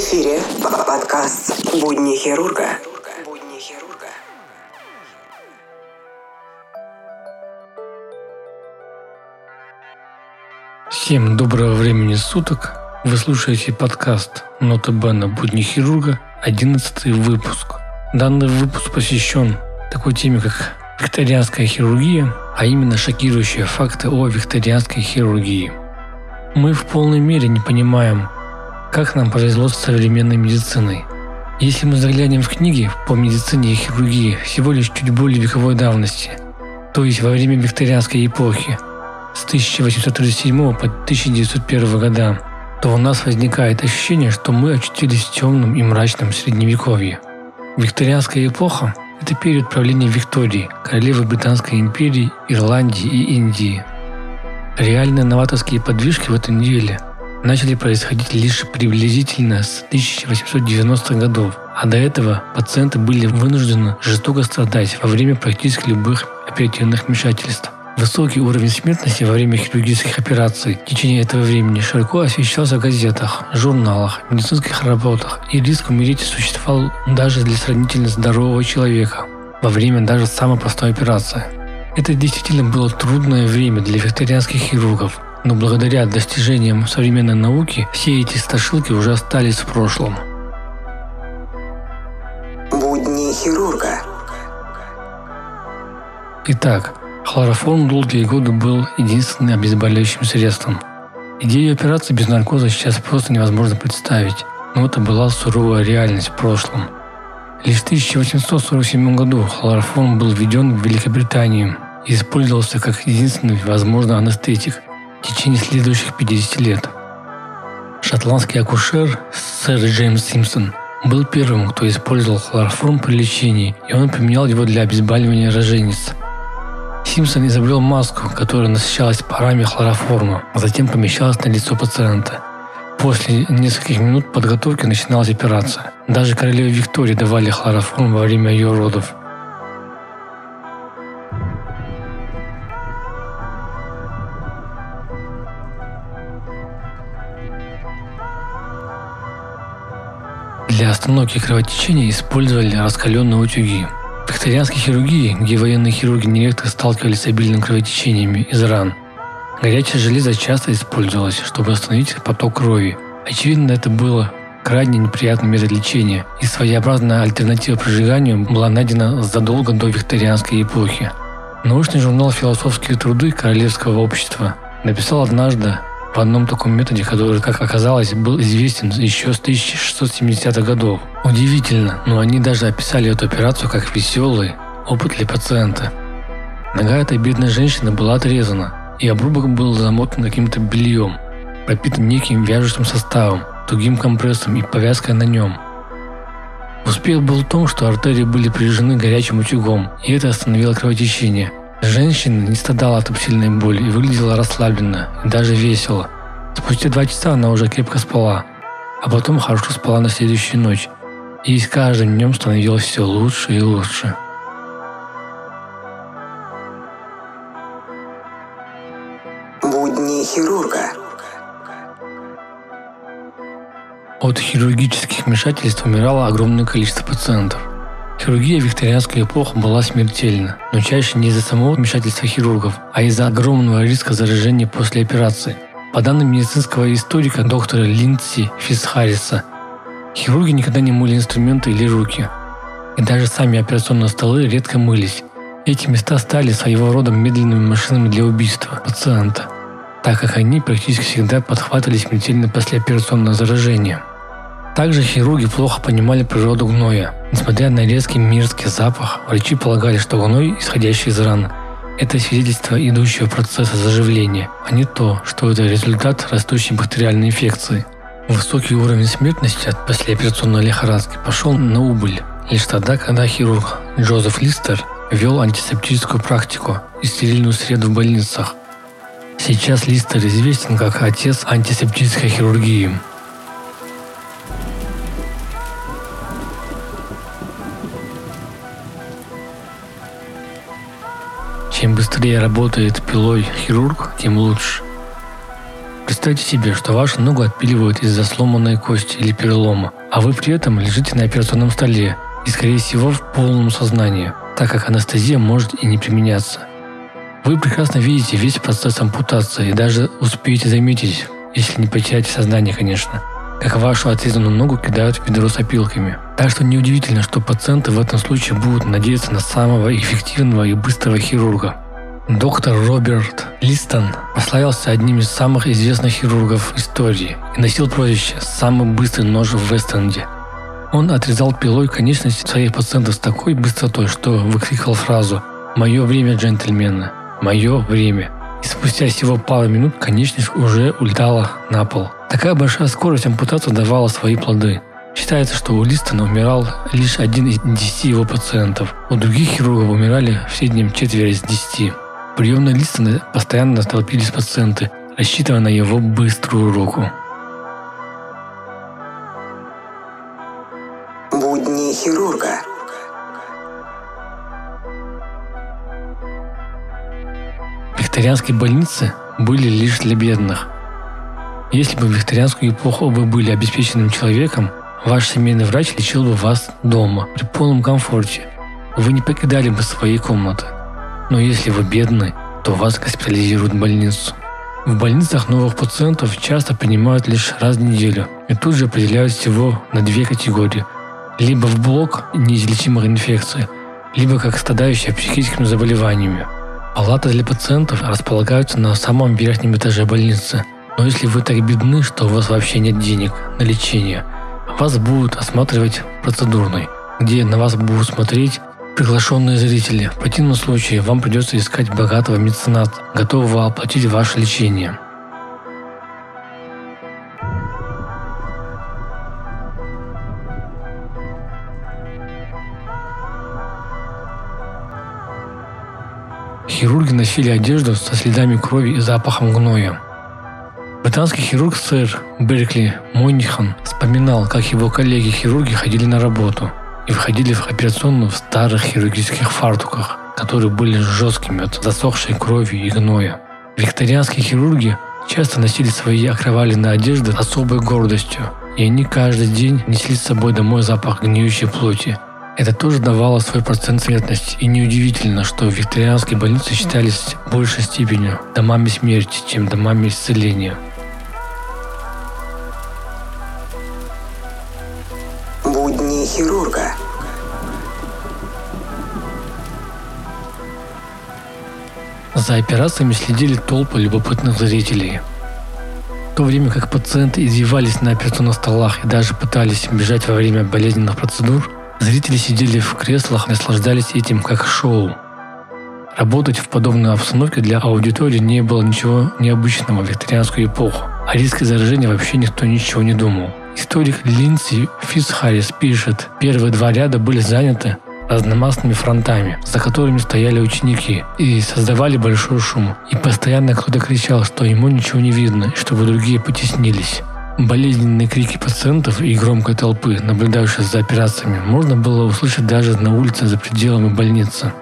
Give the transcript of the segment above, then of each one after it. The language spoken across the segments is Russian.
Эфире подкаст «Будни хирурга». Всем доброго времени суток. Вы слушаете подкаст «Нота Бена. Будни хирурга», 11 выпуск. Данный выпуск посвящен такой теме, как викторианская хирургия, а именно шокирующие факты о викторианской хирургии. Мы в полной мере не понимаем, как нам повезло с современной медициной. Если мы заглянем в книги по медицине и хирургии всего лишь чуть более вековой давности, то есть во время викторианской эпохи, с 1837 по 1901 года, то у нас возникает ощущение, что мы очутились в темном и мрачном средневековье. Викторианская эпоха – это период правления Виктории, королевы Британской империи, Ирландии и Индии. Реальные новаторские подвижки в этом деле – начали происходить лишь приблизительно с 1890-х годов, а до этого пациенты были вынуждены жестоко страдать во время практически любых оперативных вмешательств. Высокий уровень смертности во время хирургических операций в течение этого времени широко освещался в газетах, журналах, медицинских работах, и риск умереть существовал даже для сравнительно здорового человека во время даже самой простой операции. Это действительно было трудное время для викторианских хирургов, но благодаря достижениям современной науки все эти страшилки уже остались в прошлом. Будни хирурга. Итак, хлороформ долгие годы был единственным обезболивающим средством. Идею операции без наркоза сейчас просто невозможно представить, но это была суровая реальность в прошлом. Лишь в 1847 году хлороформ был введен в Великобританию и использовался как единственный возможный анестетик, в течение следующих 50 лет. Шотландский акушер сэр Джеймс Симпсон был первым, кто использовал хлороформ при лечении, и он применял его для обезболивания рожениц. Симпсон изобрел маску, которая насыщалась парами хлороформа, а затем помещалась на лицо пациента. После нескольких минут подготовки начиналась операция. Даже королеве Виктории давали хлороформ во время ее родов. Для остановки кровотечения использовали раскаленные утюги. В викторианской хирургии, где военные хирурги нередко сталкивались с обильными кровотечениями из ран, горячее железо часто использовалось, чтобы остановить поток крови. Очевидно, это было крайне неприятный метод лечения, и своеобразная альтернатива прожиганию была найдена задолго до викторианской эпохи. Научный журнал «Философские труды Королевского общества» написал однажды в одном таком методе, который, как оказалось, был известен еще с 1670-х годов. Удивительно, но они даже описали эту операцию как веселый опыт для пациента. Нога этой бедной женщины была отрезана, и обрубок был замотан каким-то бельем, пропитан неким вяжущим составом, тугим компрессом и повязкой на нем. Успех был в том, что артерии были прижены горячим утюгом, и это остановило кровотечение – Женщина не страдала от сильной боли и выглядела расслабленно и даже весело. Спустя два часа она уже крепко спала, а потом хорошо спала на следующую ночь, и с каждым днем становилось все лучше и лучше. Будни хирурга. От хирургических вмешательств умирало огромное количество пациентов. Хирургия в викторианскую эпоху была смертельна, но чаще не из-за самого вмешательства хирургов, а из-за огромного риска заражения после операции. По данным медицинского историка доктора Линдси Фисхариса, хирурги никогда не мыли инструменты или руки. И даже сами операционные столы редко мылись. Эти места стали своего рода медленными машинами для убийства пациента, так как они практически всегда подхватывали смертельное послеоперационное заражение. Также хирурги плохо понимали природу гноя. Несмотря на резкий мерзкий запах, врачи полагали, что гной, исходящий из ран, это свидетельство идущего процесса заживления, а не то, что это результат растущей бактериальной инфекции. Высокий уровень смертности от послеоперационной лихорадки пошел на убыль лишь тогда, когда хирург Джозеф Листер ввел антисептическую практику и стерильную среду в больницах. Сейчас Листер известен как отец антисептической хирургии. Чем быстрее работает пилой хирург, тем лучше. Представьте себе, что вашу ногу отпиливают из-за сломанной кости или перелома, а вы при этом лежите на операционном столе и, скорее всего, в полном сознании, так как анестезия может и не применяться. Вы прекрасно видите весь процесс ампутации и даже успеете заметить, если не потеряете сознание, конечно, как вашу отрезанную ногу кидают в ведро с опилками. Так что неудивительно, что пациенты в этом случае будут надеяться на самого эффективного и быстрого хирурга. Доктор Роберт Листон прославился одним из самых известных хирургов истории и носил прозвище «самый быстрый нож в Вестенде». Он отрезал пилой конечности своих пациентов с такой быстротой, что выкрикивал фразу «Мое время, джентльмены! Мое время!» И спустя всего пару минут конечность уже улетала на пол. Такая большая скорость ампутации давала свои плоды. Считается, что у Листона умирал лишь один из десяти его пациентов. У других хирургов умирали в среднем четверо из десяти приемной Листона постоянно столпились пациенты, рассчитывая на его быструю руку. Будни хирурга. Викторианские больницы были лишь для бедных. Если бы в викторианскую эпоху вы были обеспеченным человеком, ваш семейный врач лечил бы вас дома, при полном комфорте. Вы не покидали бы свои комнаты. Но если вы бедны, то вас госпитализируют в больницу. В больницах новых пациентов часто принимают лишь раз в неделю и тут же определяют всего на две категории. Либо в блок неизлечимых инфекций, либо как страдающие психическими заболеваниями. Палаты для пациентов располагаются на самом верхнем этаже больницы. Но если вы так бедны, что у вас вообще нет денег на лечение, вас будут осматривать процедурной, где на вас будут смотреть приглашенные зрители. В противном случае вам придется искать богатого мецената, готового оплатить ваше лечение. Хирурги носили одежду со следами крови и запахом гноя. Британский хирург сэр Беркли Монихан вспоминал, как его коллеги-хирурги ходили на работу – и входили в операционную в старых хирургических фартуках, которые были жесткими от засохшей крови и гноя. Викторианские хирурги часто носили свои окровавленные одежды особой гордостью, и они каждый день несли с собой домой запах гниющей плоти. Это тоже давало свой процент смертности, и неудивительно, что викторианские больницы считались большей степенью домами смерти, чем домами исцеления. Будни хирурга. За операциями следили толпы любопытных зрителей. В то время как пациенты извивались на операционных столах и даже пытались бежать во время болезненных процедур, зрители сидели в креслах и наслаждались этим как шоу. Работать в подобной обстановке для аудитории не было ничего необычного в викторианскую эпоху. О риске заражения вообще никто ничего не думал. Историк Линдси Фисхарис пишет, первые два ряда были заняты разномастными фронтами, за которыми стояли ученики и создавали большой шум. И постоянно кто-то кричал, что ему ничего не видно, чтобы другие потеснились. Болезненные крики пациентов и громкой толпы, наблюдающей за операциями, можно было услышать даже на улице за пределами больницы.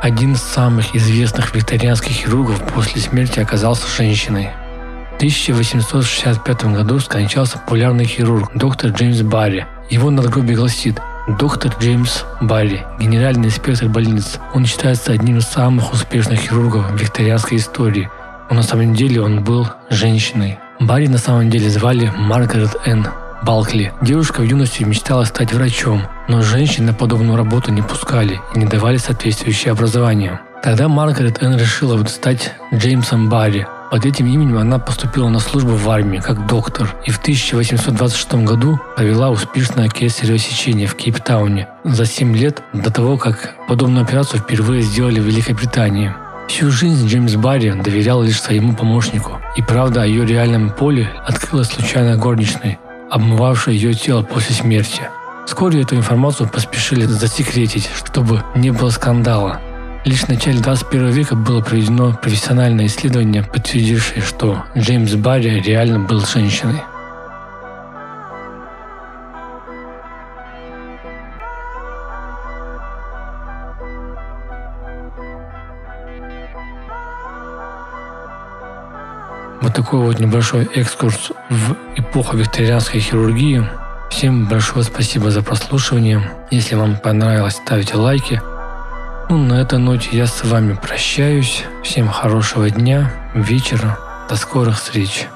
Один из самых известных викторианских хирургов после смерти оказался женщиной. 1865 году скончался популярный хирург доктор Джеймс Барри. Его надгробие гласит Доктор Джеймс Барри, генеральный инспектор больниц. Он считается одним из самых успешных хирургов в викторианской истории. Но на самом деле он был женщиной. Барри на самом деле звали Маргарет Энн Балкли. Девушка в юности мечтала стать врачом, но женщин на подобную работу не пускали и не давали соответствующее образование. Тогда Маргарет Энн решила стать Джеймсом Барри, под этим именем она поступила на службу в армии как доктор и в 1826 году провела успешное кесарево сечение в Кейптауне за 7 лет до того, как подобную операцию впервые сделали в Великобритании. Всю жизнь Джеймс Барри доверял лишь своему помощнику, и правда о ее реальном поле открылась случайно горничной, обмывавшей ее тело после смерти. Вскоре эту информацию поспешили засекретить, чтобы не было скандала. Лишь в начале 21 века было проведено профессиональное исследование, подтвердившее, что Джеймс Барри реально был женщиной. Вот такой вот небольшой экскурс в эпоху викторианской хирургии. Всем большое спасибо за прослушивание. Если вам понравилось, ставьте лайки. Ну, на этой ноте я с вами прощаюсь. Всем хорошего дня, вечера. До скорых встреч.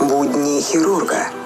Будни хирурга.